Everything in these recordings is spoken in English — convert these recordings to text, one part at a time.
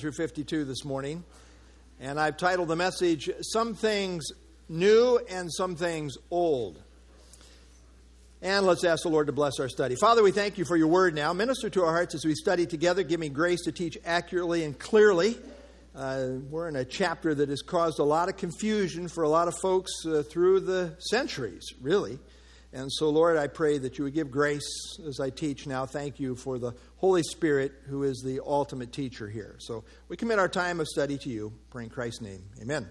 through 52 this morning, and I've titled the message, Some Things New and Some Things Old. And let's ask the Lord to bless our study. Father, we thank you for your word now. Minister to our hearts as we study together. Give me grace to teach accurately and clearly. Uh, we're in a chapter that has caused a lot of confusion for a lot of folks uh, through the centuries, really. And so, Lord, I pray that you would give grace as I teach now. Thank you for the Holy Spirit, who is the ultimate teacher here. So we commit our time of study to you. Pray in Christ's name. Amen.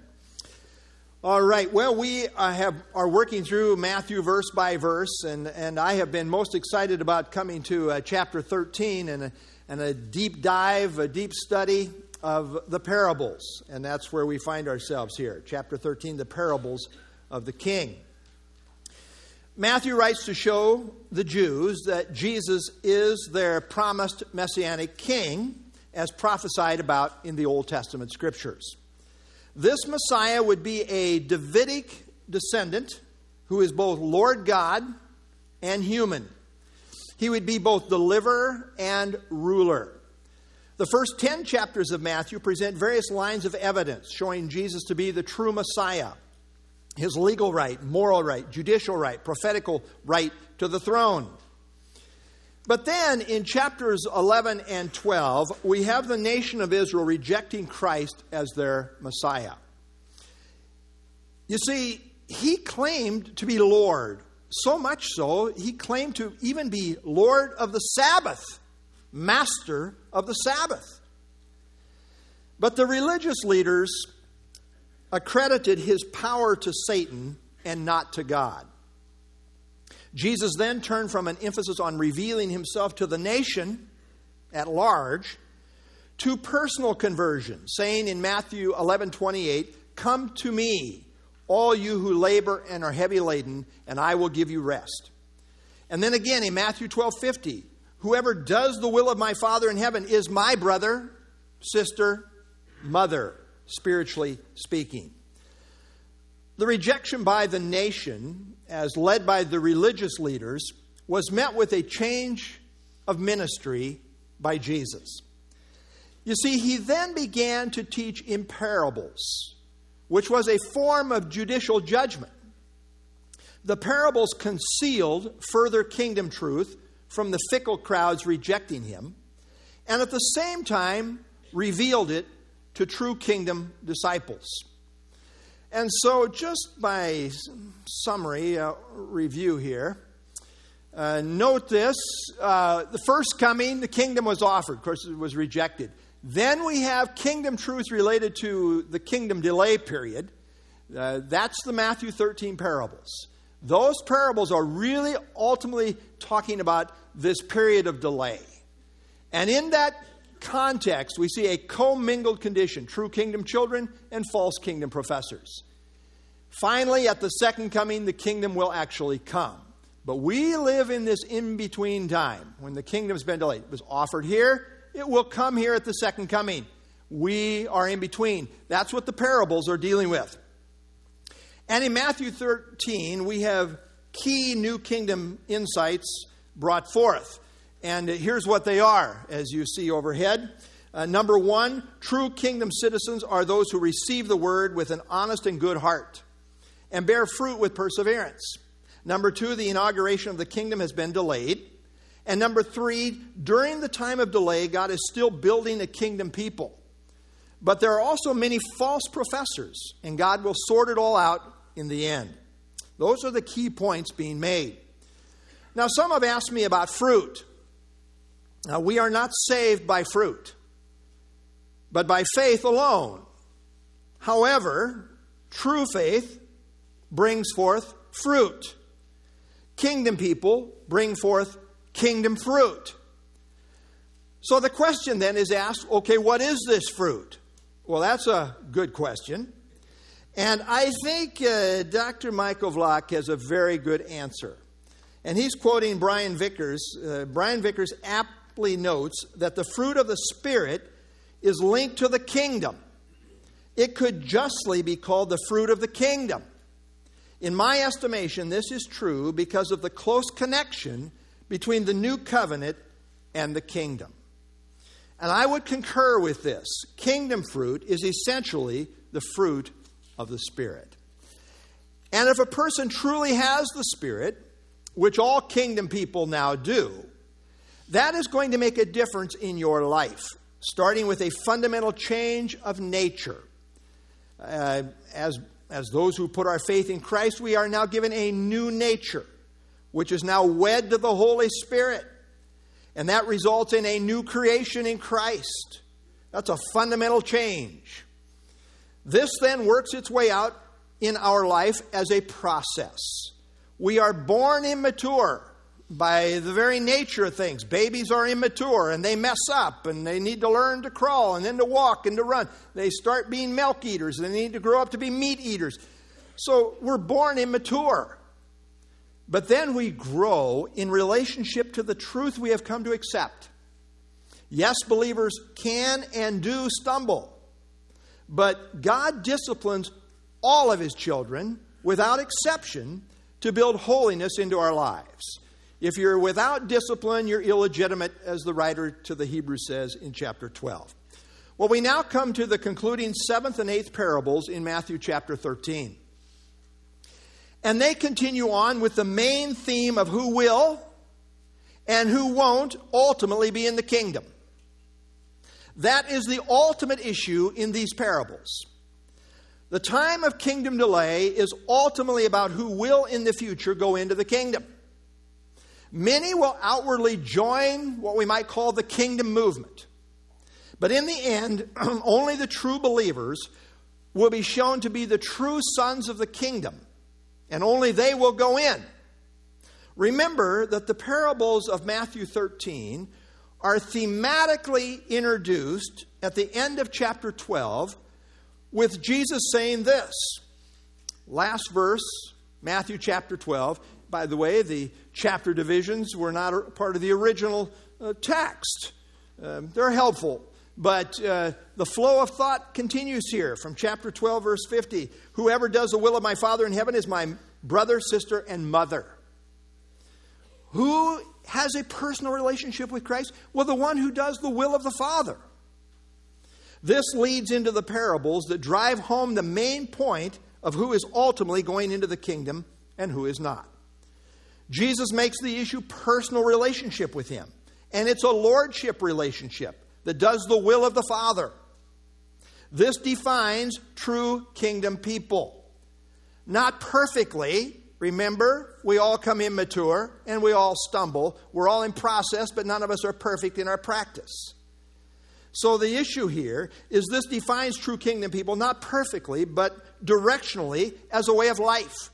All right. Well, we uh, have are working through Matthew verse by verse, and, and I have been most excited about coming to uh, chapter 13 and a, and a deep dive, a deep study of the parables. And that's where we find ourselves here. Chapter 13, the parables of the king. Matthew writes to show the Jews that Jesus is their promised messianic king, as prophesied about in the Old Testament scriptures. This Messiah would be a Davidic descendant who is both Lord God and human. He would be both deliverer and ruler. The first 10 chapters of Matthew present various lines of evidence showing Jesus to be the true Messiah his legal right, moral right, judicial right, prophetical right to the throne. But then in chapters 11 and 12, we have the nation of Israel rejecting Christ as their Messiah. You see, he claimed to be Lord, so much so, he claimed to even be Lord of the Sabbath, master of the Sabbath. But the religious leaders accredited his power to Satan and not to God. Jesus then turned from an emphasis on revealing himself to the nation at large to personal conversion, saying in Matthew 11 28, Come to me, all you who labor and are heavy laden, and I will give you rest. And then again in Matthew 12 50, Whoever does the will of my Father in heaven is my brother, sister, mother spiritually speaking. The rejection by the nation, as led by the religious leaders, was met with a change of ministry by Jesus. You see, he then began to teach in parables, which was a form of judicial judgment. The parables concealed further kingdom truth from the fickle crowds rejecting him, and at the same time revealed it to true kingdom disciples. And so, just by summary uh, review here, uh, note this uh, the first coming, the kingdom was offered. Of course, it was rejected. Then we have kingdom truth related to the kingdom delay period. Uh, that's the Matthew 13 parables. Those parables are really ultimately talking about this period of delay. And in that context, we see a commingled condition true kingdom children and false kingdom professors. Finally, at the second coming, the kingdom will actually come. But we live in this in between time when the kingdom's been delayed. It was offered here, it will come here at the second coming. We are in between. That's what the parables are dealing with. And in Matthew 13, we have key new kingdom insights brought forth. And here's what they are, as you see overhead. Uh, number one, true kingdom citizens are those who receive the word with an honest and good heart and bear fruit with perseverance. Number two, the inauguration of the kingdom has been delayed. And number three, during the time of delay, God is still building a kingdom people. But there are also many false professors, and God will sort it all out in the end. Those are the key points being made. Now, some have asked me about fruit. Now, we are not saved by fruit, but by faith alone. However, true faith brings forth fruit. Kingdom people bring forth kingdom fruit. So the question then is asked okay, what is this fruit? Well, that's a good question. And I think uh, Dr. Michael Vlach has a very good answer. And he's quoting Brian Vickers. Uh, Brian Vickers aptly aptly notes that the fruit of the Spirit is linked to the kingdom. It could justly be called the fruit of the kingdom. In my estimation, this is true because of the close connection between the new covenant and the kingdom. And I would concur with this. Kingdom fruit is essentially the fruit of the Spirit. And if a person truly has the Spirit, which all kingdom people now do, that is going to make a difference in your life, starting with a fundamental change of nature. Uh, as, as those who put our faith in Christ, we are now given a new nature, which is now wed to the Holy Spirit. And that results in a new creation in Christ. That's a fundamental change. This then works its way out in our life as a process. We are born immature by the very nature of things. Babies are immature and they mess up and they need to learn to crawl and then to walk and to run. They start being milk eaters and they need to grow up to be meat eaters. So we're born immature. But then we grow in relationship to the truth we have come to accept. Yes, believers can and do stumble, but God disciplines all of his children, without exception, to build holiness into our lives. If you're without discipline, you're illegitimate, as the writer to the Hebrews says in chapter 12. Well, we now come to the concluding seventh and eighth parables in Matthew chapter 13. And they continue on with the main theme of who will and who won't ultimately be in the kingdom. That is the ultimate issue in these parables. The time of kingdom delay is ultimately about who will in the future go into the kingdom. Many will outwardly join what we might call the kingdom movement. But in the end, only the true believers will be shown to be the true sons of the kingdom, and only they will go in. Remember that the parables of Matthew 13 are thematically introduced at the end of chapter 12 with Jesus saying this. Last verse, Matthew chapter 12. By the way, the chapter divisions were not part of the original uh, text. Um, they're helpful, but uh, the flow of thought continues here from chapter 12, verse 50. Whoever does the will of my Father in heaven is my brother, sister, and mother. Who has a personal relationship with Christ? Well, the one who does the will of the Father. This leads into the parables that drive home the main point of who is ultimately going into the kingdom and who is not. Jesus makes the issue personal relationship with him, and it's a lordship relationship that does the will of the Father. This defines true kingdom people. Not perfectly. Remember, we all come immature and we all stumble. We're all in process, but none of us are perfect in our practice. So the issue here is this defines true kingdom people not perfectly, but directionally as a way of life.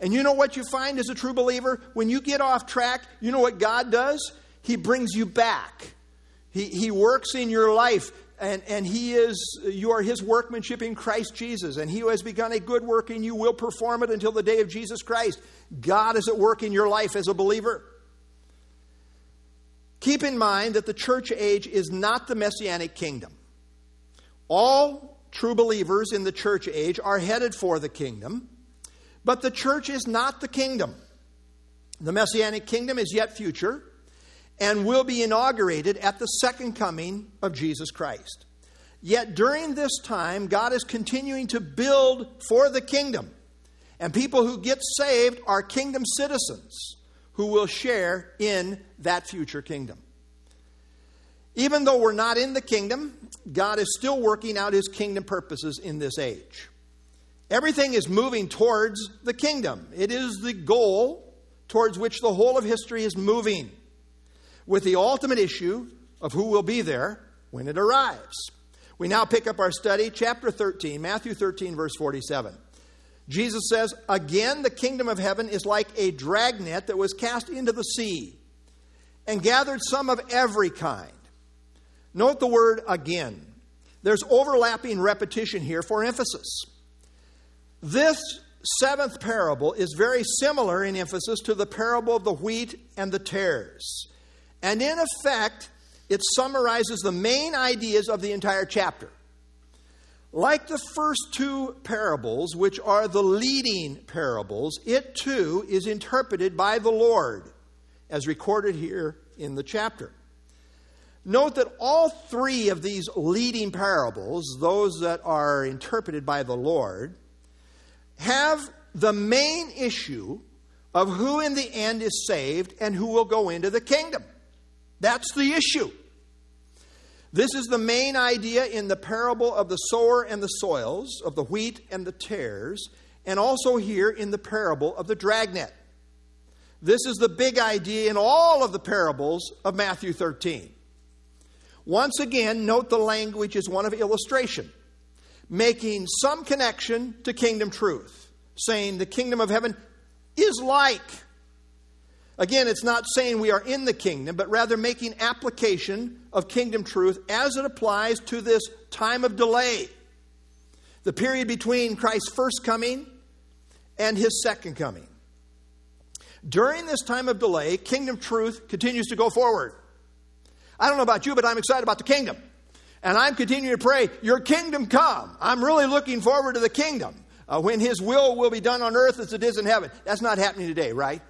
And you know what you find as a true believer? When you get off track, you know what God does? He brings you back. He, he works in your life, and, and He is, you are His workmanship in Christ Jesus. And He who has begun a good work in you will perform it until the day of Jesus Christ. God is at work in your life as a believer. Keep in mind that the church age is not the messianic kingdom. All true believers in the church age are headed for the kingdom, but the church is not the kingdom. The messianic kingdom is yet future and will be inaugurated at the second coming of Jesus Christ. Yet during this time, God is continuing to build for the kingdom. And people who get saved are kingdom citizens who will share in that future kingdom. Even though we're not in the kingdom, God is still working out his kingdom purposes in this age. Everything is moving towards the kingdom. It is the goal towards which the whole of history is moving, with the ultimate issue of who will be there when it arrives. We now pick up our study, chapter 13, Matthew 13, verse 47. Jesus says, Again, the kingdom of heaven is like a dragnet that was cast into the sea and gathered some of every kind. Note the word again. There's overlapping repetition here for emphasis. This seventh parable is very similar in emphasis to the parable of the wheat and the tares. And in effect, it summarizes the main ideas of the entire chapter. Like the first two parables, which are the leading parables, it too is interpreted by the Lord, as recorded here in the chapter. Note that all three of these leading parables, those that are interpreted by the Lord, have the main issue of who in the end is saved and who will go into the kingdom. That's the issue. This is the main idea in the parable of the sower and the soils, of the wheat and the tares, and also here in the parable of the dragnet. This is the big idea in all of the parables of Matthew 13. Once again, note the language is one of illustration, making some connection to kingdom truth, saying the kingdom of heaven is like. Again, it's not saying we are in the kingdom, but rather making application of kingdom truth as it applies to this time of delay, the period between Christ's first coming and his second coming. During this time of delay, kingdom truth continues to go forward. I don't know about you, but I'm excited about the kingdom. And I'm continuing to pray, Your kingdom come. I'm really looking forward to the kingdom uh, when His will will be done on earth as it is in heaven. That's not happening today, right?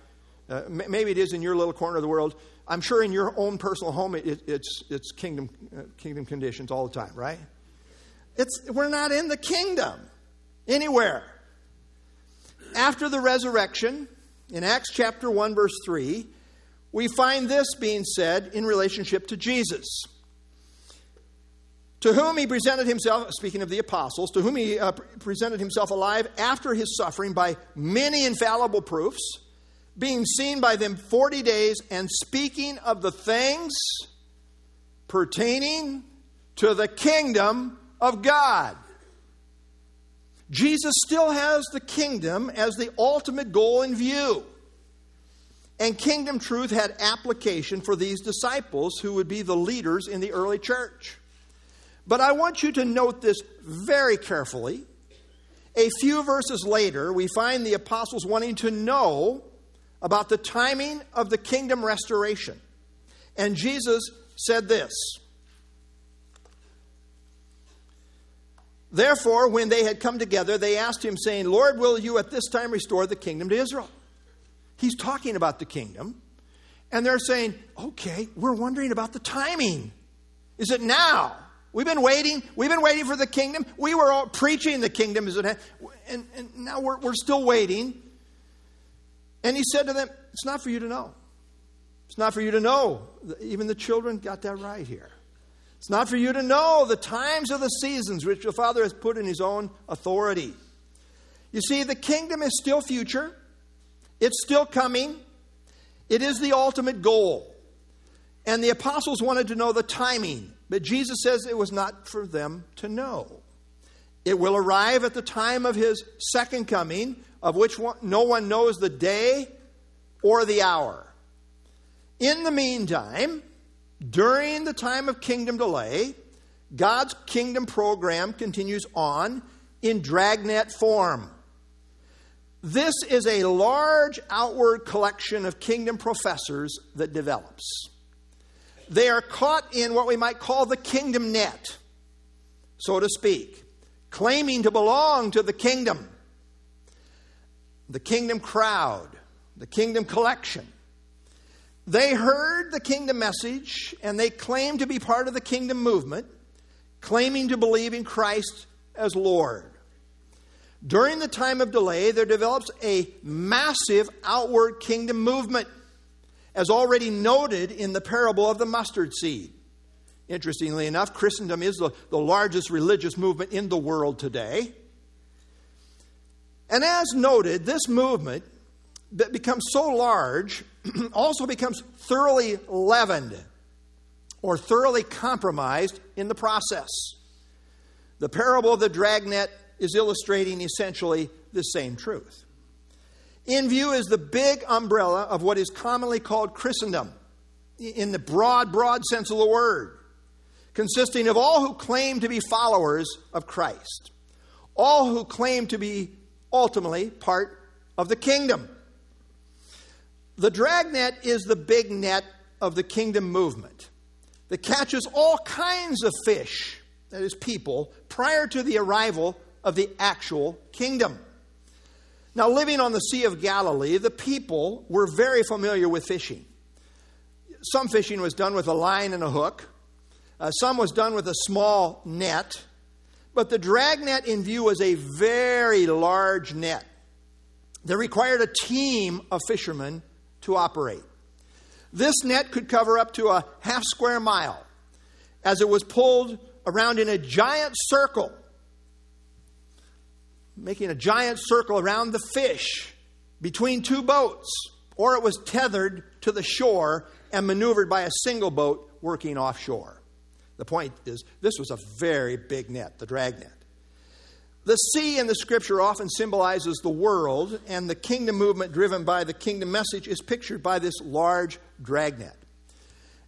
Uh, maybe it is in your little corner of the world. I'm sure in your own personal home, it, it's, it's kingdom, uh, kingdom conditions all the time, right? It's, we're not in the kingdom anywhere. After the resurrection, in Acts chapter 1, verse 3, we find this being said in relationship to Jesus. To whom he presented himself, speaking of the apostles, to whom he uh, presented himself alive after his suffering by many infallible proofs, being seen by them 40 days, and speaking of the things pertaining to the kingdom of God. Jesus still has the kingdom as the ultimate goal in view. And kingdom truth had application for these disciples who would be the leaders in the early church. But I want you to note this very carefully. A few verses later, we find the apostles wanting to know about the timing of the kingdom restoration. And Jesus said this Therefore, when they had come together, they asked him, saying, Lord, will you at this time restore the kingdom to Israel? He's talking about the kingdom. And they're saying, okay, we're wondering about the timing. Is it now? We've been waiting. We've been waiting for the kingdom. We were all preaching the kingdom? And, and now we're, we're still waiting. And he said to them, It's not for you to know. It's not for you to know. Even the children got that right here. It's not for you to know the times of the seasons which the Father has put in His own authority. You see, the kingdom is still future. It's still coming. It is the ultimate goal. And the apostles wanted to know the timing, but Jesus says it was not for them to know. It will arrive at the time of his second coming, of which no one knows the day or the hour. In the meantime, during the time of kingdom delay, God's kingdom program continues on in dragnet form. This is a large outward collection of kingdom professors that develops. They are caught in what we might call the kingdom net, so to speak, claiming to belong to the kingdom, the kingdom crowd, the kingdom collection. They heard the kingdom message and they claimed to be part of the kingdom movement, claiming to believe in Christ as Lord. During the time of delay, there develops a massive outward kingdom movement, as already noted in the parable of the mustard seed. Interestingly enough, Christendom is the, the largest religious movement in the world today. And as noted, this movement that becomes so large also becomes thoroughly leavened or thoroughly compromised in the process. The parable of the dragnet is illustrating essentially the same truth. In view is the big umbrella of what is commonly called Christendom, in the broad, broad sense of the word, consisting of all who claim to be followers of Christ, all who claim to be ultimately part of the kingdom. The dragnet is the big net of the kingdom movement that catches all kinds of fish, that is, people, prior to the arrival of the actual kingdom. Now, living on the Sea of Galilee, the people were very familiar with fishing. Some fishing was done with a line and a hook, Uh, some was done with a small net, but the dragnet in view was a very large net that required a team of fishermen to operate. This net could cover up to a half square mile as it was pulled around in a giant circle, making a giant circle around the fish between two boats, or it was tethered to the shore and maneuvered by a single boat working offshore. The point is, this was a very big net, the dragnet. The sea in the scripture often symbolizes the world, and the kingdom movement driven by the kingdom message is pictured by this large dragnet.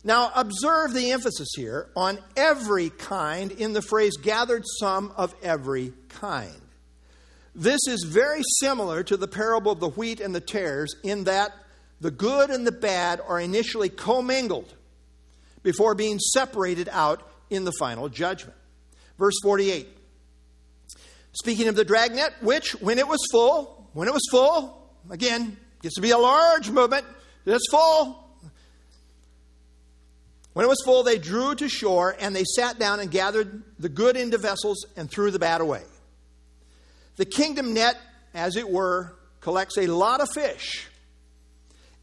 Now, observe the emphasis here on every kind in the phrase gathered some of every kind. This is very similar to the parable of the wheat and the tares in that the good and the bad are initially commingled before being separated out in the final judgment. Verse 48 Speaking of the dragnet, which, when it was full, when it was full, again, gets to be a large movement, it's full. When it was full, they drew to shore and they sat down and gathered the good into vessels and threw the bad away. The kingdom net, as it were, collects a lot of fish.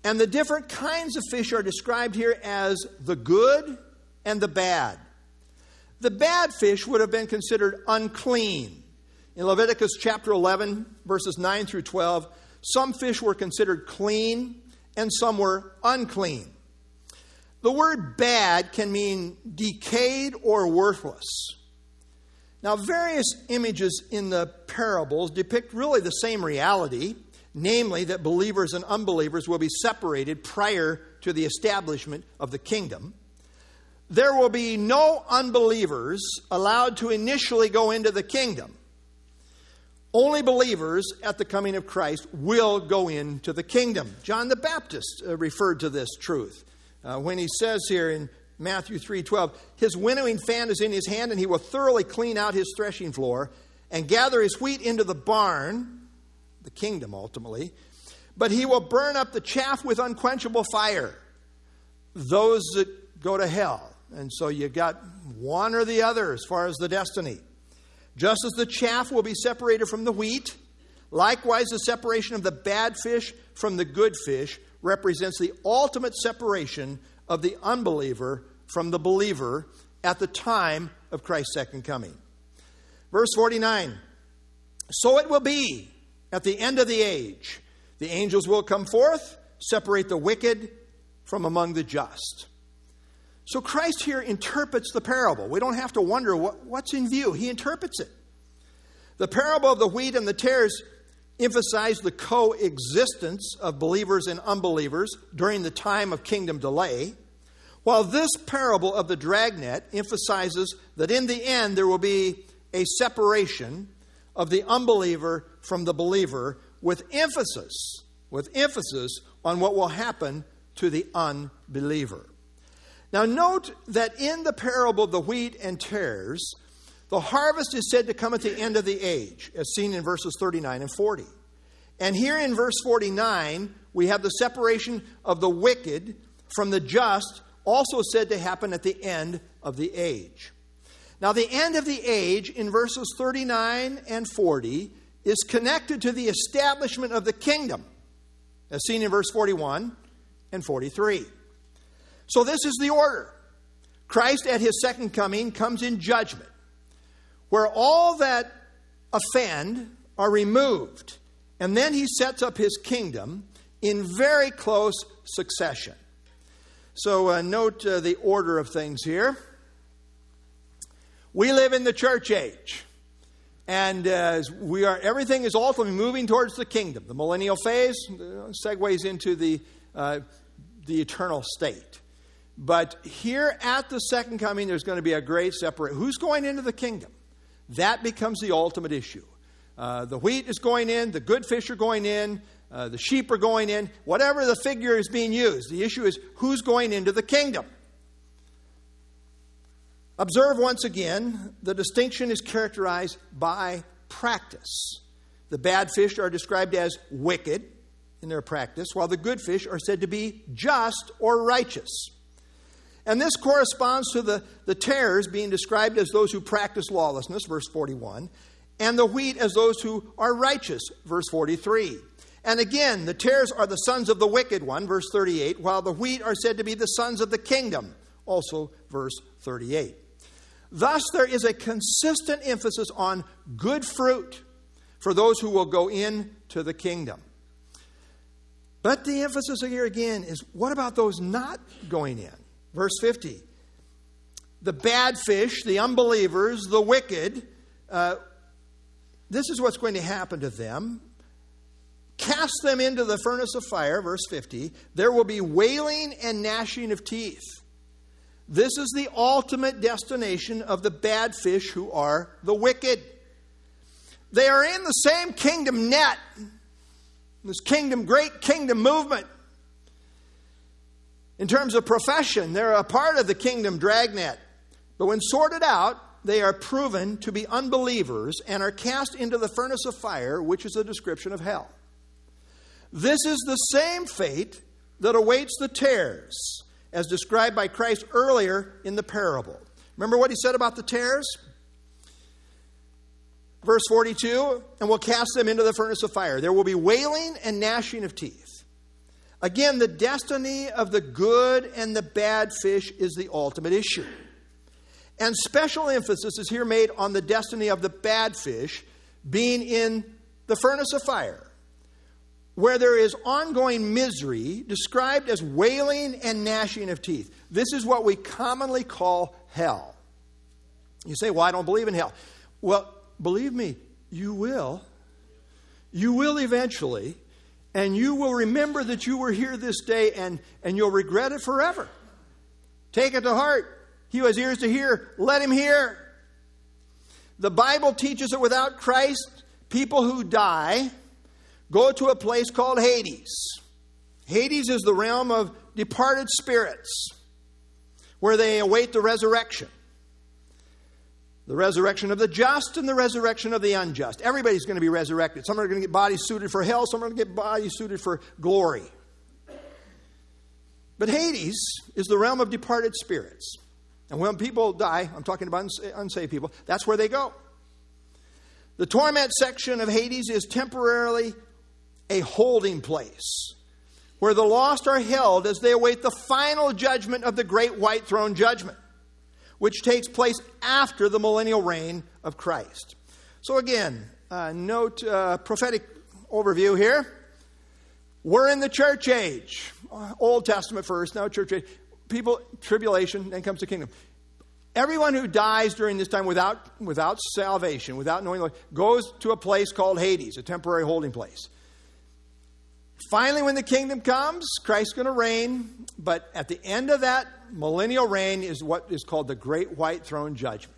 And the different kinds of fish are described here as the good and the bad. The bad fish would have been considered unclean. In Leviticus chapter 11, verses 9 through 12, some fish were considered clean and some were unclean. The word bad can mean decayed or worthless. Now, various images in the parables depict really the same reality, namely that believers and unbelievers will be separated prior to the establishment of the kingdom. There will be no unbelievers allowed to initially go into the kingdom. Only believers at the coming of Christ will go into the kingdom. John the Baptist uh, referred to this truth uh, when he says here in Matthew 3:12, "His winnowing fan is in his hand and he will thoroughly clean out his threshing floor and gather his wheat into the barn, the kingdom ultimately, but he will burn up the chaff with unquenchable fire." Those that go to hell. And so you've got one or the other as far as the destiny. Just as the chaff will be separated from the wheat, likewise the separation of the bad fish from the good fish represents the ultimate separation of the unbeliever from the believer at the time of Christ's second coming. Verse 49 So it will be at the end of the age. The angels will come forth, separate the wicked from among the just. So Christ here interprets the parable. We don't have to wonder what, what's in view. He interprets it. The parable of the wheat and the tares emphasize the coexistence of believers and unbelievers during the time of kingdom delay, while this parable of the dragnet emphasizes that in the end there will be a separation of the unbeliever from the believer with emphasis with emphasis on what will happen to the unbeliever. Now, note that in the parable of the wheat and tares, the harvest is said to come at the end of the age, as seen in verses 39 and 40. And here in verse 49, we have the separation of the wicked from the just, also said to happen at the end of the age. Now, the end of the age in verses 39 and 40 is connected to the establishment of the kingdom, as seen in verse 41 and 43. So, this is the order Christ at his second coming comes in judgment, where all that offend are removed, and then he sets up his kingdom in very close succession. So, uh, note uh, the order of things here. We live in the church age. And uh, we are, everything is ultimately moving towards the kingdom. The millennial phase uh, segues into the, uh, the eternal state. But here at the second coming, there's going to be a great separation. Who's going into the kingdom? That becomes the ultimate issue. Uh, the wheat is going in, the good fish are going in, uh, the sheep are going in, whatever the figure is being used. The issue is who's going into the kingdom. Observe once again, the distinction is characterized by practice. The bad fish are described as wicked in their practice, while the good fish are said to be just or righteous. And this corresponds to the, the tares being described as those who practice lawlessness, verse 41, and the wheat as those who are righteous, verse 43. And again, the tares are the sons of the wicked one, verse 38, while the wheat are said to be the sons of the kingdom, also verse 38. Thus, there is a consistent emphasis on good fruit for those who will go into the kingdom. But the emphasis here again is what about those not going in? Verse 50. The bad fish, the unbelievers, the wicked, uh, this is what's going to happen to them. Cast them into the furnace of fire, verse 50. There will be wailing and gnashing of teeth. This is the ultimate destination of the bad fish who are the wicked. They are in the same kingdom net, this kingdom, great kingdom movement. In terms of profession, they're a part of the kingdom dragnet. But when sorted out, they are proven to be unbelievers and are cast into the furnace of fire, which is a description of hell. This is the same fate that awaits the tares, as described by Christ earlier in the parable. Remember what he said about the tares? Verse 42 and will cast them into the furnace of fire. There will be wailing and gnashing of teeth. Again, the destiny of the good and the bad fish is the ultimate issue. And special emphasis is here made on the destiny of the bad fish being in the furnace of fire, where there is ongoing misery described as wailing and gnashing of teeth. This is what we commonly call hell. You say, Well, I don't believe in hell. Well, believe me, you will. You will eventually, and you will remember that you were here this day and, and you'll regret it forever. Take it to heart. He who has ears to hear, let him hear. The Bible teaches that without Christ, people who die go to a place called Hades. Hades is the realm of departed spirits where they await the resurrection. The resurrection of the just and the resurrection of the unjust. Everybody's going to be resurrected. Some are going to get bodies suited for hell, some are going to get bodies suited for glory. But Hades is the realm of departed spirits. And when people die, I'm talking about unsaved people, that's where they go. The torment section of Hades is temporarily a holding place where the lost are held as they await the final judgment of the great white throne judgment which takes place after the millennial reign of Christ. So, again, uh, note uh, prophetic overview here. We're in the church age. Old Testament first, now church age. People, tribulation, then comes the kingdom. Everyone who dies during this time without, without salvation, without knowing, goes to a place called Hades, a temporary holding place. Finally, when the kingdom comes, Christ's going to reign, but at the end of that millennial reign is what is called the Great White Throne Judgment.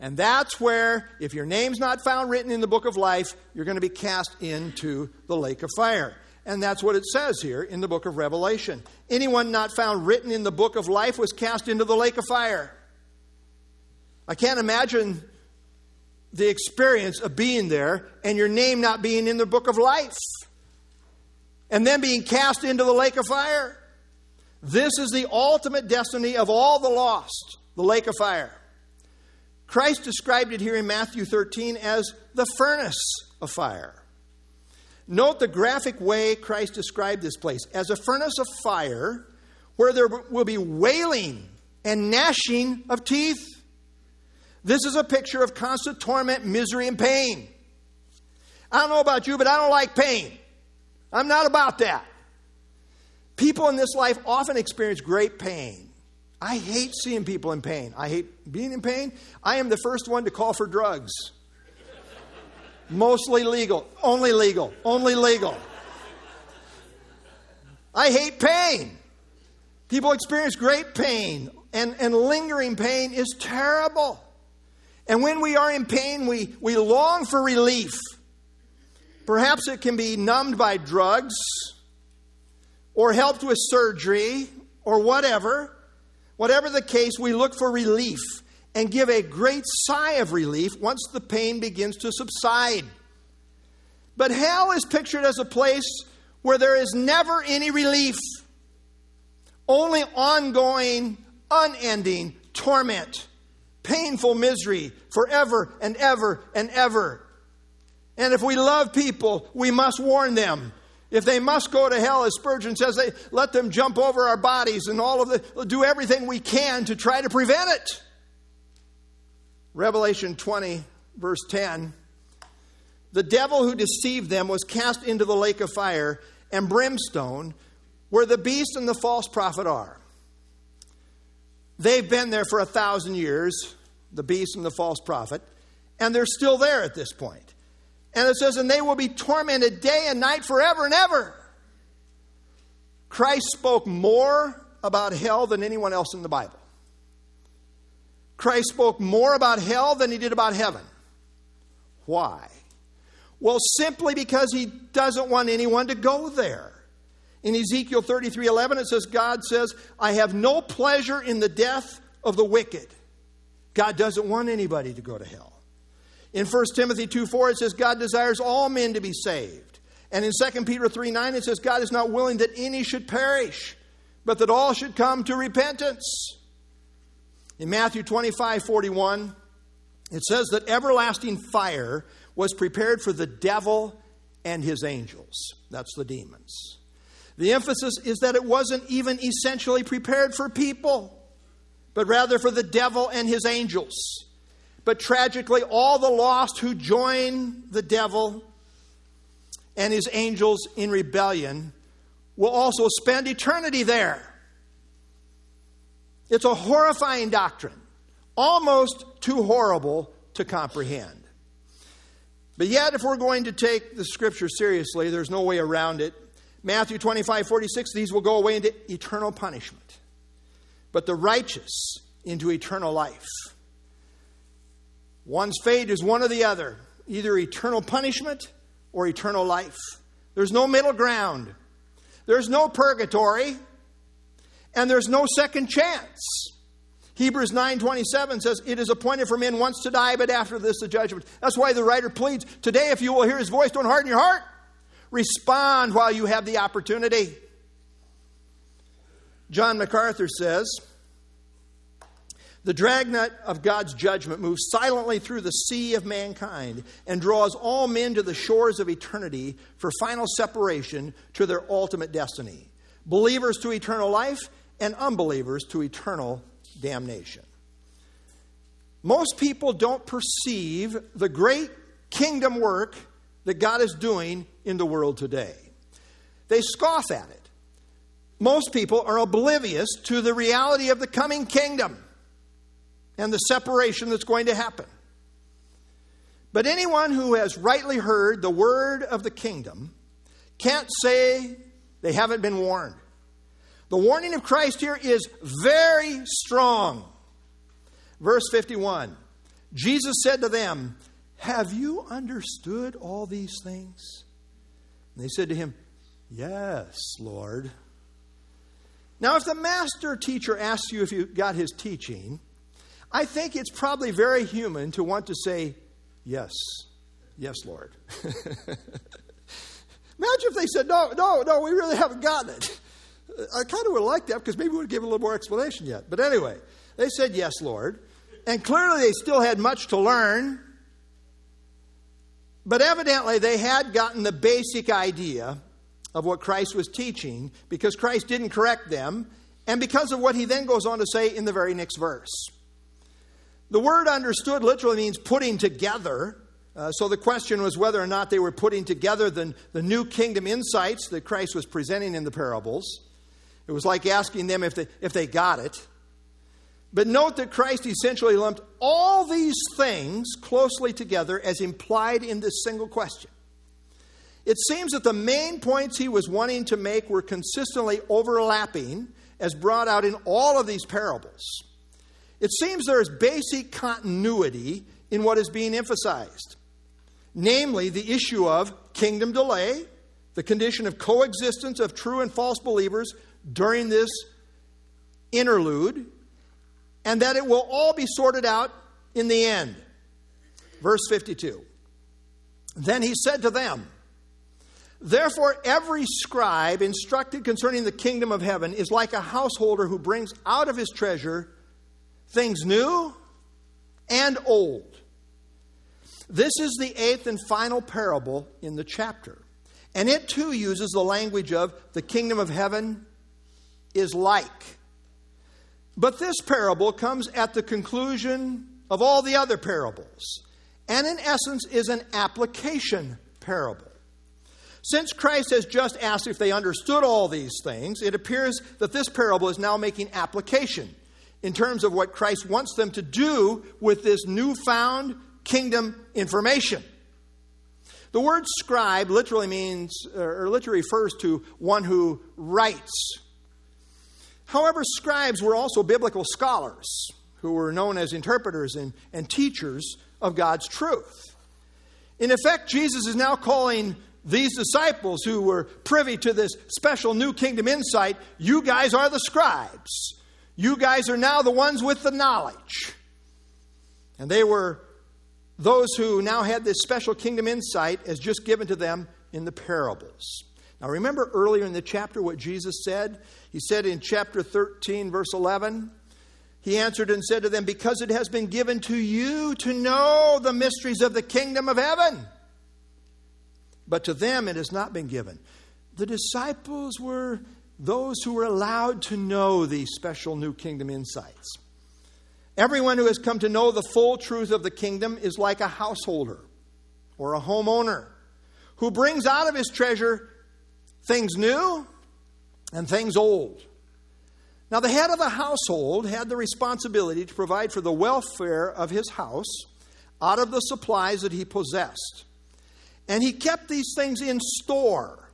And that's where, if your name's not found written in the book of life, you're going to be cast into the lake of fire. And that's what it says here in the book of Revelation. Anyone not found written in the book of life was cast into the lake of fire. I can't imagine the experience of being there and your name not being in the book of life and then being cast into the lake of fire. This is the ultimate destiny of all the lost, the lake of fire. Christ described it here in Matthew 13 as the furnace of fire. Note the graphic way Christ described this place as a furnace of fire where there will be wailing and gnashing of teeth. This is a picture of constant torment, misery, and pain. I don't know about you, but I don't like pain. I'm not about that. People in this life often experience great pain. I hate seeing people in pain. I hate being in pain. I am the first one to call for drugs. Mostly legal, only legal, only legal. I hate pain. People experience great pain, and, and lingering pain is terrible. And when we are in pain, we, we long for relief. Perhaps it can be numbed by drugs or helped with surgery or whatever. Whatever the case, we look for relief and give a great sigh of relief once the pain begins to subside. But hell is pictured as a place where there is never any relief, only ongoing unending torment, painful misery forever and ever and ever. And if we love people, we must warn them. If they must go to hell, as Spurgeon says, they let them jump over our bodies and all of the do everything we can to try to prevent it. Revelation 20, verse 10. The devil who deceived them was cast into the lake of fire and brimstone, where the beast and the false prophet are. They've been there for a thousand years, the beast and the false prophet, and they're still there at this point. And it says, and they will be tormented day and night forever and ever. Christ spoke more about hell than anyone else in the Bible. Christ spoke more about hell than he did about heaven. Why? Well, simply because he doesn't want anyone to go there. In Ezekiel 33 11, it says, God says, I have no pleasure in the death of the wicked. God doesn't want anybody to go to hell. In 1 Timothy 2 4, it says, God desires all men to be saved. And in 2 Peter 3 9, it says, God is not willing that any should perish, but that all should come to repentance. In Matthew 25 41, it says that everlasting fire was prepared for the devil and his angels. That's the demons. The emphasis is that it wasn't even essentially prepared for people, but rather for the devil and his angels. But tragically, all the lost who join the devil and his angels in rebellion will also spend eternity there. It's a horrifying doctrine, almost too horrible to comprehend. But yet, if we're going to take the scripture seriously, there's no way around it. Matthew 25, 46, these will go away into eternal punishment, but the righteous into eternal life. One's fate is one or the other either eternal punishment or eternal life. There's no middle ground, there's no purgatory, and there's no second chance. Hebrews 9:27 says it is appointed for men once to die but after this the judgment. That's why the writer pleads, today if you will hear his voice don't harden your heart. Respond while you have the opportunity. John MacArthur says, the dragnet of God's judgment moves silently through the sea of mankind and draws all men to the shores of eternity for final separation to their ultimate destiny. Believers to eternal life and unbelievers to eternal damnation. Most people don't perceive the great kingdom work that God is doing in the world today. They scoff at it. Most people are oblivious to the reality of the coming kingdom and the separation that's going to happen. But anyone who has rightly heard the word of the kingdom can't say they haven't been warned. The warning of Christ here is very strong. Verse 51 Jesus said to them, Have you understood all these things? And they said to him, Yes, Lord. Now, if the master teacher asks you if you got his teaching, I think it's probably very human to want to say, Yes, yes, Lord. Imagine if they said, No, no, no, we really haven't gotten it. I kind of would like that because maybe we would give a little more explanation yet. But anyway, they said, Yes, Lord. And clearly they still had much to learn. But evidently they had gotten the basic idea of what Christ was teaching because Christ didn't correct them and because of what he then goes on to say in the very next verse. The word understood literally means putting together. Uh, so the question was whether or not they were putting together the, the new kingdom insights that Christ was presenting in the parables. It was like asking them if they, if they got it. But note that Christ essentially lumped all these things closely together as implied in this single question. It seems that the main points he was wanting to make were consistently overlapping as brought out in all of these parables. It seems there is basic continuity in what is being emphasized, namely the issue of kingdom delay, the condition of coexistence of true and false believers during this interlude, and that it will all be sorted out in the end. Verse 52. Then he said to them, Therefore, every scribe instructed concerning the kingdom of heaven is like a householder who brings out of his treasure things new and old. This is the eighth and final parable in the chapter. And it too uses the language of the kingdom of heaven is like. But this parable comes at the conclusion of all the other parables, and in essence is an application parable. Since Christ has just asked if they understood all these things, it appears that this parable is now making application in terms of what Christ wants them to do with this newfound kingdom information. The word scribe literally means, or literally refers to one who writes. However, scribes were also biblical scholars who were known as interpreters and, and teachers of God's truth. In effect, Jesus is now calling these disciples who were privy to this special new kingdom insight, you guys are the scribes. You guys are now the ones with the knowledge. And they were those who now had this special kingdom insight as just given to them in the parables. Now, remember earlier in the chapter what Jesus said? He said in chapter 13, verse 11, He answered and said to them, Because it has been given to you to know the mysteries of the kingdom of heaven, but to them it has not been given. The disciples were those who were allowed to know these special new kingdom insights. Everyone who has come to know the full truth of the kingdom is like a householder or a homeowner who brings out of his treasure things new and things old. Now, the head of the household had the responsibility to provide for the welfare of his house out of the supplies that he possessed. And he kept these things in store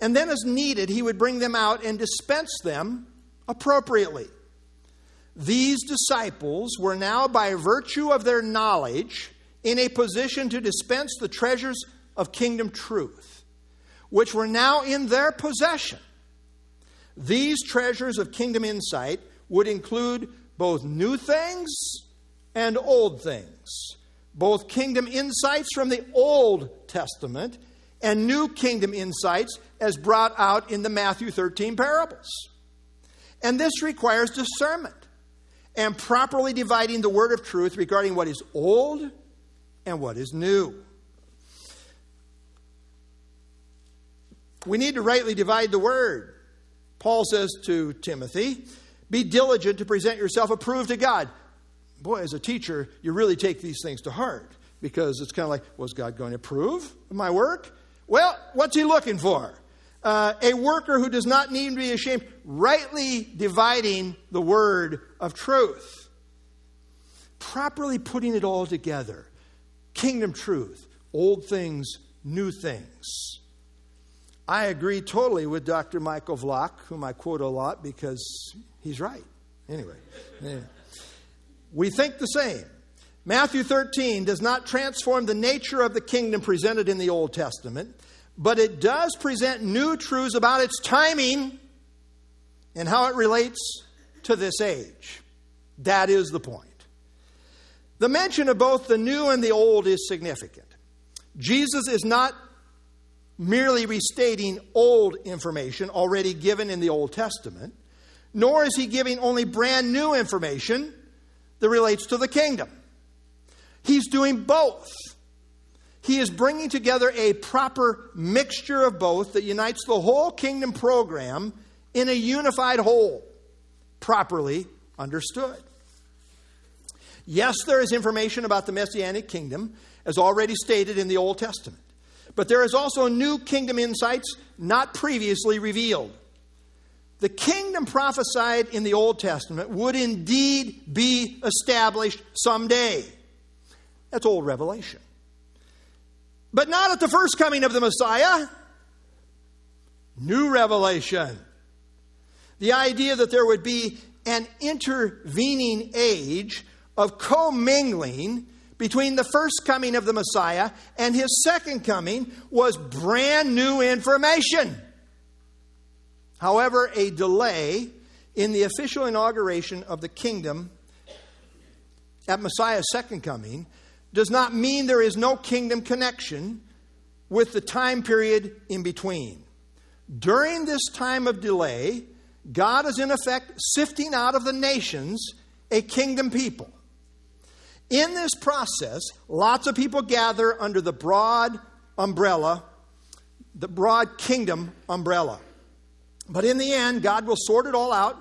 and then, as needed, he would bring them out and dispense them appropriately. These disciples were now, by virtue of their knowledge, in a position to dispense the treasures of kingdom truth, which were now in their possession. These treasures of kingdom insight would include both new things and old things, both kingdom insights from the Old Testament and new kingdom insights as brought out in the Matthew 13 parables. And this requires discernment and properly dividing the word of truth regarding what is old and what is new. We need to rightly divide the word. Paul says to Timothy, Be diligent to present yourself approved to God. Boy, as a teacher, you really take these things to heart because it's kind of like, was God going to approve of my work? Well, what's he looking for? Uh, a worker who does not need to be ashamed, rightly dividing the word of truth, properly putting it all together. Kingdom truth, old things, new things. I agree totally with Dr. Michael Vlach, whom I quote a lot because he's right. Anyway, yeah. we think the same. Matthew 13 does not transform the nature of the kingdom presented in the Old Testament, but it does present new truths about its timing and how it relates to this age. That is the point. The mention of both the new and the old is significant. Jesus is not merely restating old information already given in the Old Testament, nor is he giving only brand new information that relates to the kingdom. He's doing both. He is bringing together a proper mixture of both that unites the whole kingdom program in a unified whole, properly understood. Yes, there is information about the Messianic kingdom, as already stated in the Old Testament. But there is also new kingdom insights not previously revealed. The kingdom prophesied in the Old Testament would indeed be established someday. That's old revelation. But not at the first coming of the Messiah. New revelation. The idea that there would be an intervening age of commingling between the first coming of the Messiah and his second coming was brand new information. However, a delay in the official inauguration of the kingdom at Messiah's second coming does not mean there is no kingdom connection with the time period in between. During this time of delay, God is in effect sifting out of the nations a kingdom people. In this process, lots of people gather under the broad umbrella, the broad kingdom umbrella. But in the end, God will sort it all out,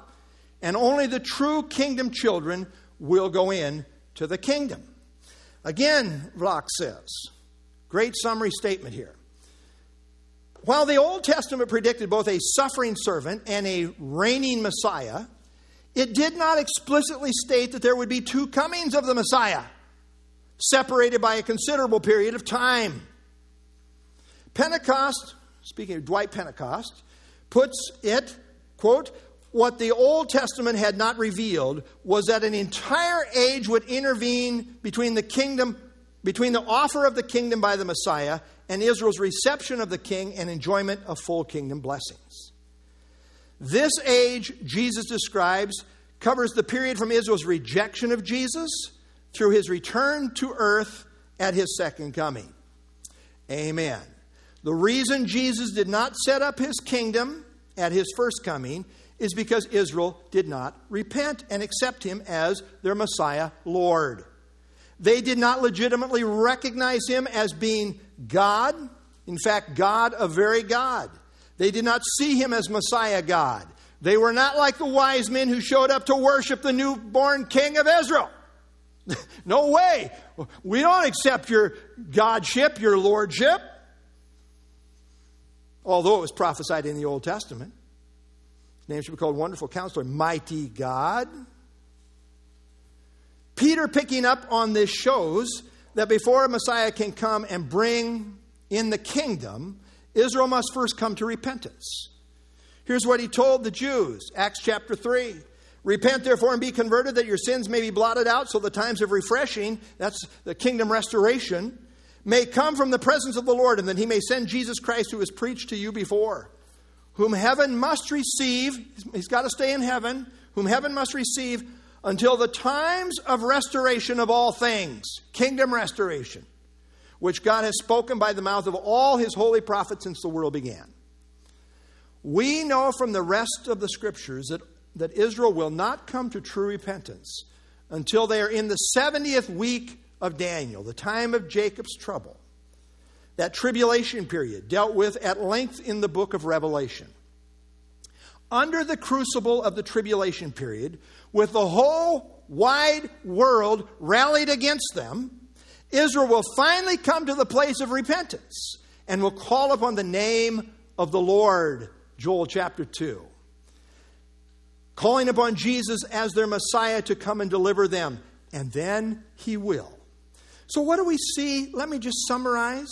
and only the true kingdom children will go in to the kingdom. Again, Vlach says, great summary statement here. While the Old Testament predicted both a suffering servant and a reigning Messiah, it did not explicitly state that there would be two comings of the Messiah, separated by a considerable period of time. Pentecost, speaking of Dwight Pentecost, puts it, quote, what the Old Testament had not revealed was that an entire age would intervene between the kingdom, between the offer of the kingdom by the Messiah and Israel's reception of the king and enjoyment of full kingdom blessings. This age Jesus describes covers the period from Israel's rejection of Jesus through his return to earth at his second coming. Amen. The reason Jesus did not set up his kingdom at his first coming is because Israel did not repent and accept him as their Messiah Lord. They did not legitimately recognize him as being God, in fact, God, a very God. They did not see him as Messiah God. They were not like the wise men who showed up to worship the newborn king of Israel. no way. We don't accept your godship, your lordship. Although it was prophesied in the Old Testament. Name should be called Wonderful Counselor, Mighty God. Peter picking up on this shows that before a Messiah can come and bring in the kingdom, Israel must first come to repentance. Here's what he told the Jews, Acts chapter 3. Repent therefore and be converted that your sins may be blotted out, so the times of refreshing, that's the kingdom restoration, may come from the presence of the Lord, and that he may send Jesus Christ who was preached to you before, whom heaven must receive, he's got to stay in heaven, whom heaven must receive until the times of restoration of all things, kingdom restoration, which God has spoken by the mouth of all his holy prophets since the world began. We know from the rest of the scriptures that, that Israel will not come to true repentance until they are in the 70th week of Daniel, the time of Jacob's trouble. That tribulation period dealt with at length in the book of Revelation. Under the crucible of the tribulation period, with the whole wide world rallied against them, Israel will finally come to the place of repentance and will call upon the name of the Lord. Joel chapter 2. Calling upon Jesus as their Messiah to come and deliver them. And then he will. So, what do we see? Let me just summarize.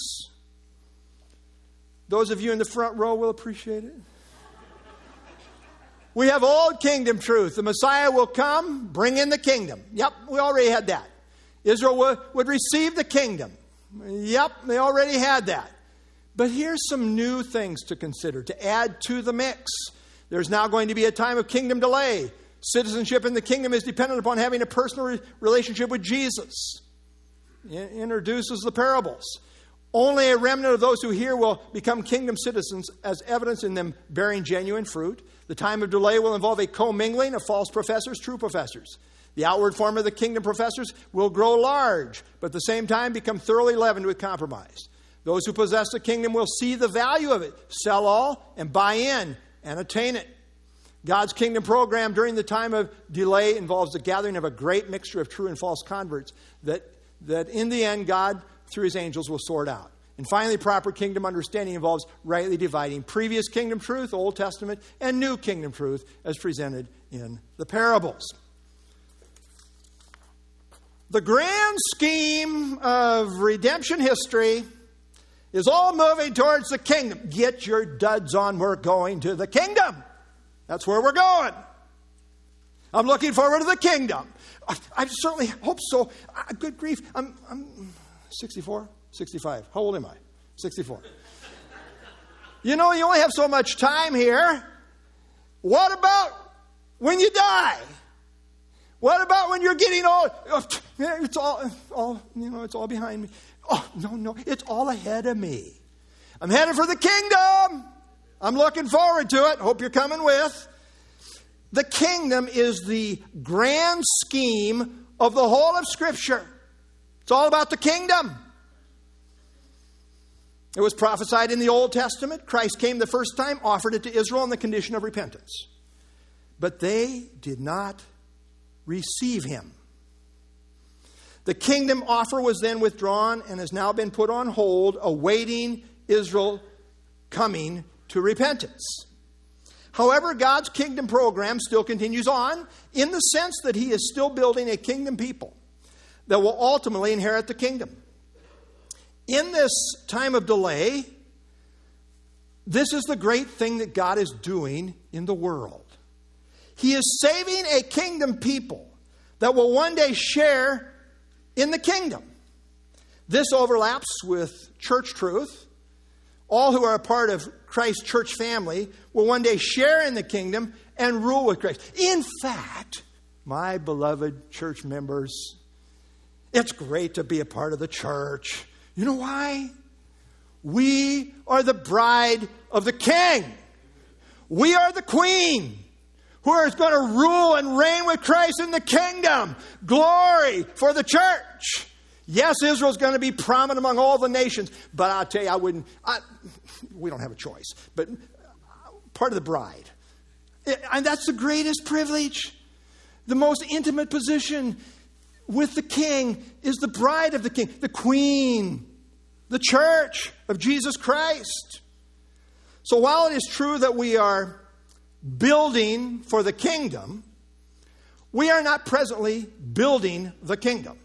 Those of you in the front row will appreciate it. We have old kingdom truth. The Messiah will come, bring in the kingdom. Yep, we already had that. Israel would, would receive the kingdom. Yep, they already had that. But here's some new things to consider to add to the mix. There's now going to be a time of kingdom delay. Citizenship in the kingdom is dependent upon having a personal relationship with Jesus. It introduces the parables. Only a remnant of those who hear will become kingdom citizens, as evidence in them bearing genuine fruit. The time of delay will involve a commingling of false professors, true professors. The outward form of the kingdom professors will grow large, but at the same time become thoroughly leavened with compromise. Those who possess the kingdom will see the value of it, sell all, and buy in and attain it. God's kingdom program during the time of delay involves the gathering of a great mixture of true and false converts that, that in the end, God, through his angels, will sort out. And finally, proper kingdom understanding involves rightly dividing previous kingdom truth, Old Testament, and new kingdom truth as presented in the parables. The grand scheme of redemption history is all moving towards the kingdom. Get your duds on, we're going to the kingdom. That's where we're going. I'm looking forward to the kingdom. I, I certainly hope so. I, good grief. I'm, I'm 64. 65. How old am I? 64. you know, you only have so much time here. What about when you die? What about when you're getting old? Oh, it's all, all, you know, it's all behind me. Oh, no, no, it's all ahead of me. I'm headed for the kingdom. I'm looking forward to it. Hope you're coming with. The kingdom is the grand scheme of the whole of Scripture. It's all about the kingdom. It was prophesied in the Old Testament. Christ came the first time, offered it to Israel on the condition of repentance. But they did not receive him. The kingdom offer was then withdrawn and has now been put on hold, awaiting Israel coming to repentance. However, God's kingdom program still continues on in the sense that He is still building a kingdom people that will ultimately inherit the kingdom. In this time of delay, this is the great thing that God is doing in the world. He is saving a kingdom people that will one day share in the kingdom. This overlaps with church truth. All who are a part of Christ's church family will one day share in the kingdom and rule with Christ. In fact, my beloved church members, it's great to be a part of the church. You know why? We are the bride of the king. We are the queen who is going to rule and reign with Christ in the kingdom. Glory for the church. Yes, Israel's going to be prominent among all the nations, but I'll tell you, I wouldn't, I, we don't have a choice, but part of the bride. And that's the greatest privilege. The most intimate position with the king is the bride of the king, the queen, the church of Jesus Christ. So while it is true that we are building for the kingdom, we are not presently building the kingdom.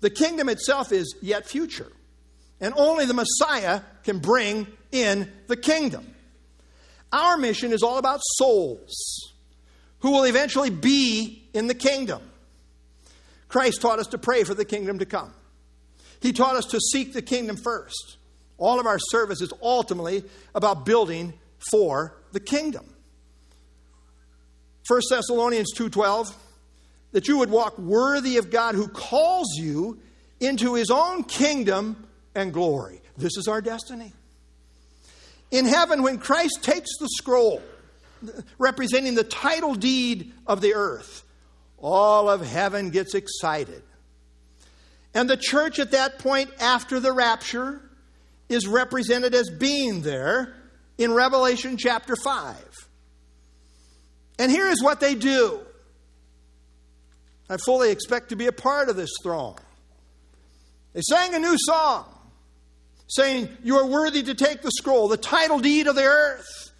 The kingdom itself is yet future, and only the Messiah can bring in the kingdom. Our mission is all about souls who will eventually be in the kingdom. Christ taught us to pray for the kingdom to come. He taught us to seek the kingdom first. All of our service is ultimately about building for the kingdom. 1 Thessalonians 2:12 that you would walk worthy of God who calls you into his own kingdom and glory. This is our destiny. In heaven when Christ takes the scroll representing the title deed of the earth, all of heaven gets excited. And the church at that point after the rapture is represented as being there in Revelation chapter 5. And here is what they do. I fully expect to be a part of this throng. They sang a new song saying, You are worthy to take the scroll, the title deed of the earth,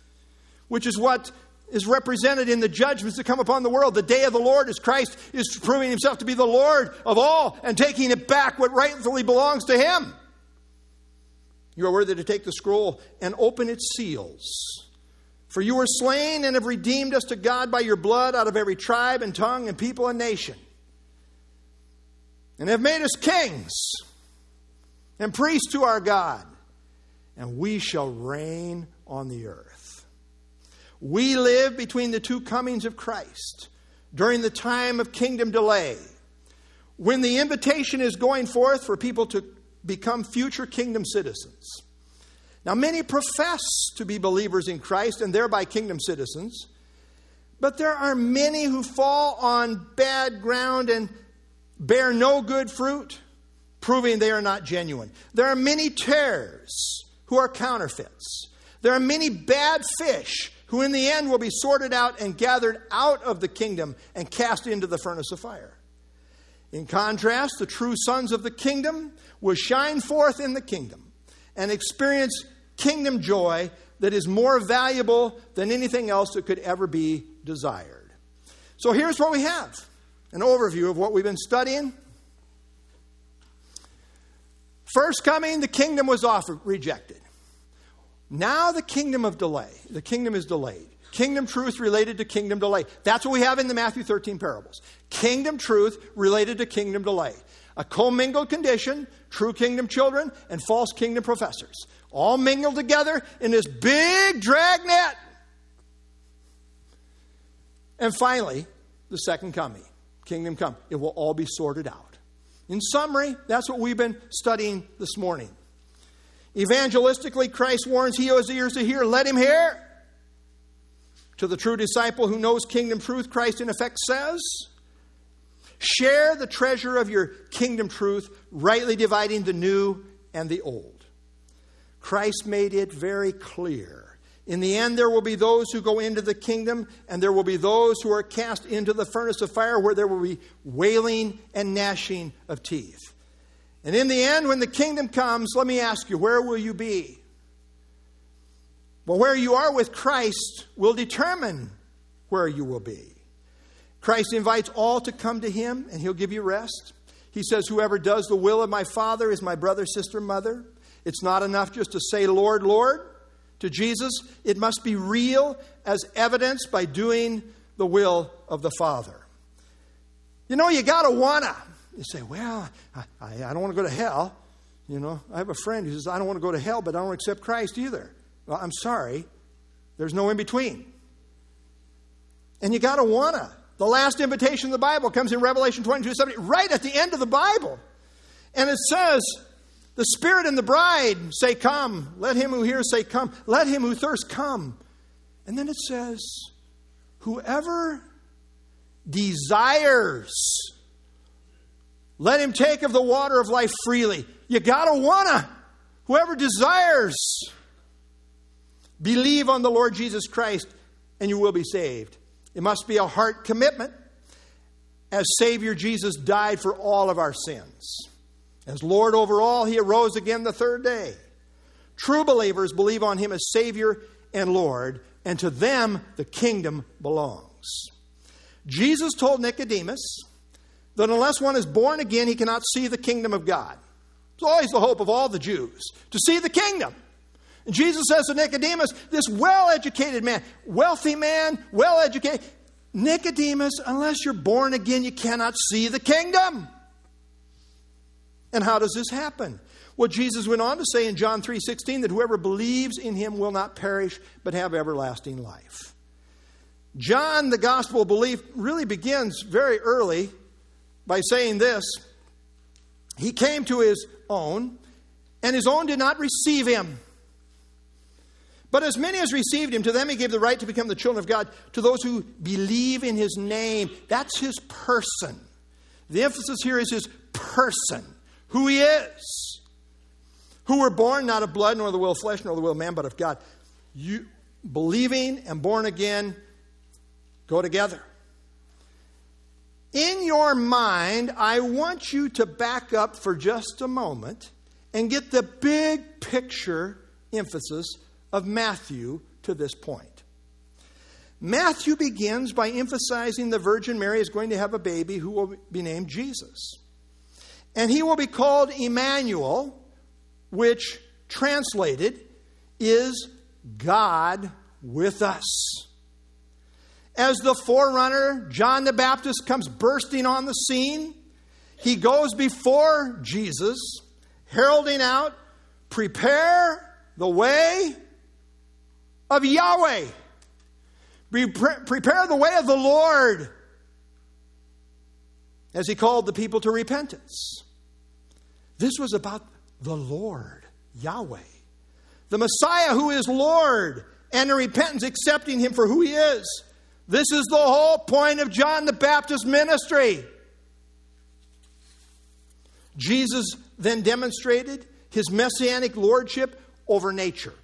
which is what is represented in the judgments that come upon the world. The day of the Lord as Christ is proving himself to be the Lord of all and taking it back what rightfully belongs to him. You are worthy to take the scroll and open its seals. For you were slain and have redeemed us to God by your blood out of every tribe and tongue and people and nation, and have made us kings and priests to our God, and we shall reign on the earth. We live between the two comings of Christ during the time of kingdom delay, when the invitation is going forth for people to become future kingdom citizens. Now, many profess to be believers in Christ and thereby kingdom citizens, but there are many who fall on bad ground and bear no good fruit, proving they are not genuine. There are many tares who are counterfeits. There are many bad fish who, in the end, will be sorted out and gathered out of the kingdom and cast into the furnace of fire. In contrast, the true sons of the kingdom will shine forth in the kingdom and experience kingdom joy that is more valuable than anything else that could ever be desired. So here's what we have an overview of what we've been studying. First coming, the kingdom was offered, rejected. Now the kingdom of delay. The kingdom is delayed. Kingdom truth related to kingdom delay. That's what we have in the Matthew 13 parables. Kingdom truth related to kingdom delay. A commingled condition, true kingdom children and false kingdom professors all mingled together in this big dragnet. And finally, the second coming, kingdom come. It will all be sorted out. In summary, that's what we've been studying this morning. Evangelistically, Christ warns he who has ears to hear, let him hear. To the true disciple who knows kingdom truth, Christ in effect says, Share the treasure of your kingdom truth, rightly dividing the new and the old. Christ made it very clear. In the end, there will be those who go into the kingdom, and there will be those who are cast into the furnace of fire where there will be wailing and gnashing of teeth. And in the end, when the kingdom comes, let me ask you, where will you be? Well, where you are with Christ will determine where you will be. Christ invites all to come to him, and he'll give you rest. He says, Whoever does the will of my Father is my brother, sister, mother. It's not enough just to say, Lord, Lord, to Jesus. It must be real as evidenced by doing the will of the Father. You know, you got to wanna. You say, Well, I, I, I don't want to go to hell. You know, I have a friend who says, I don't want to go to hell, but I don't accept Christ either. Well, I'm sorry. There's no in between. And you got to wanna. The last invitation of the Bible comes in Revelation 22 70, right at the end of the Bible. And it says, The Spirit and the bride say, Come. Let him who hears say, Come. Let him who thirsts come. And then it says, Whoever desires, let him take of the water of life freely. You gotta wanna. Whoever desires, believe on the Lord Jesus Christ, and you will be saved. It must be a heart commitment. As Savior, Jesus died for all of our sins. As Lord over all, He arose again the third day. True believers believe on Him as Savior and Lord, and to them the kingdom belongs. Jesus told Nicodemus that unless one is born again, he cannot see the kingdom of God. It's always the hope of all the Jews to see the kingdom. And Jesus says to Nicodemus, this well educated man, wealthy man, well educated, Nicodemus, unless you're born again, you cannot see the kingdom. And how does this happen? Well, Jesus went on to say in John 3:16 that whoever believes in him will not perish but have everlasting life. John, the gospel belief, really begins very early by saying this He came to his own, and his own did not receive him. But as many as received him, to them he gave the right to become the children of God, to those who believe in his name. That's his person. The emphasis here is his person, who he is. Who were born not of blood, nor the will of flesh, nor the will of man, but of God. You believing and born again go together. In your mind, I want you to back up for just a moment and get the big picture emphasis of Matthew to this point. Matthew begins by emphasizing the Virgin Mary is going to have a baby who will be named Jesus. And he will be called Emmanuel, which translated is God with us. As the forerunner, John the Baptist comes bursting on the scene. He goes before Jesus, heralding out, Prepare the way of Yahweh. Prepare the way of the Lord. As he called the people to repentance. This was about the Lord, Yahweh. The Messiah who is Lord, and the repentance accepting him for who he is. This is the whole point of John the Baptist ministry. Jesus then demonstrated his messianic lordship over nature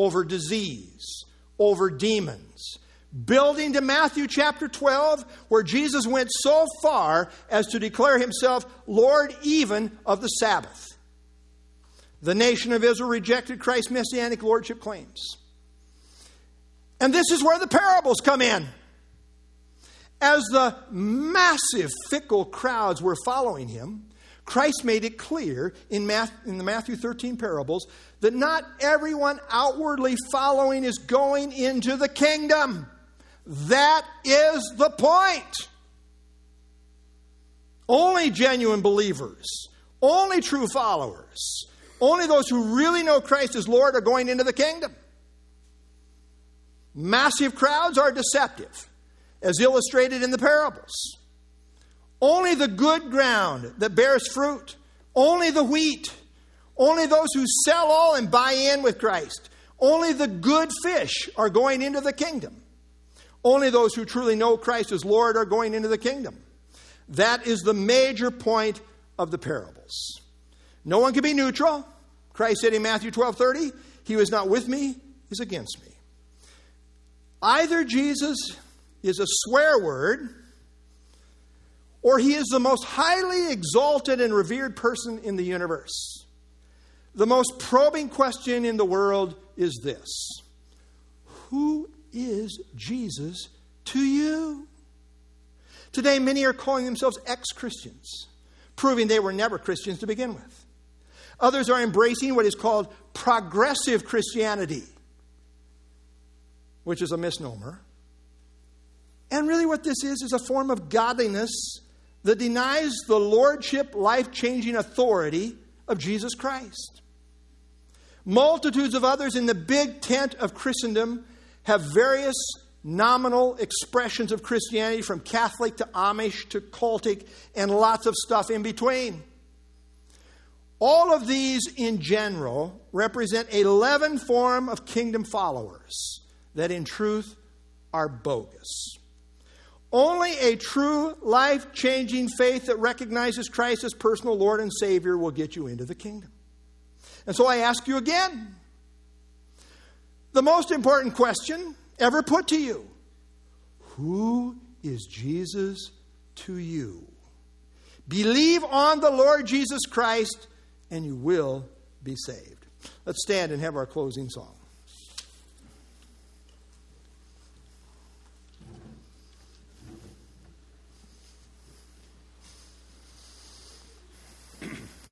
over disease, over demons. Building to Matthew chapter 12, where Jesus went so far as to declare himself Lord even of the Sabbath. The nation of Israel rejected Christ's messianic lordship claims. And this is where the parables come in. As the massive, fickle crowds were following him, Christ made it clear in, in the Matthew 13 parables that not everyone outwardly following is going into the kingdom. That is the point. Only genuine believers, only true followers, only those who really know Christ as Lord are going into the kingdom. Massive crowds are deceptive, as illustrated in the parables. Only the good ground that bears fruit, only the wheat, Only those who sell all and buy in with Christ. Only the good fish are going into the kingdom. Only those who truly know Christ as Lord are going into the kingdom. That is the major point of the parables. No one can be neutral. Christ said in Matthew 12 30, He who is not with me is against me. Either Jesus is a swear word, or he is the most highly exalted and revered person in the universe. The most probing question in the world is this Who is Jesus to you? Today, many are calling themselves ex Christians, proving they were never Christians to begin with. Others are embracing what is called progressive Christianity, which is a misnomer. And really, what this is, is a form of godliness that denies the lordship, life changing authority of Jesus Christ. Multitudes of others in the big tent of Christendom have various nominal expressions of Christianity from Catholic to Amish to cultic and lots of stuff in between. All of these in general represent a leaven form of kingdom followers that in truth are bogus. Only a true life changing faith that recognizes Christ as personal Lord and Savior will get you into the kingdom. And so I ask you again the most important question ever put to you Who is Jesus to you? Believe on the Lord Jesus Christ, and you will be saved. Let's stand and have our closing song.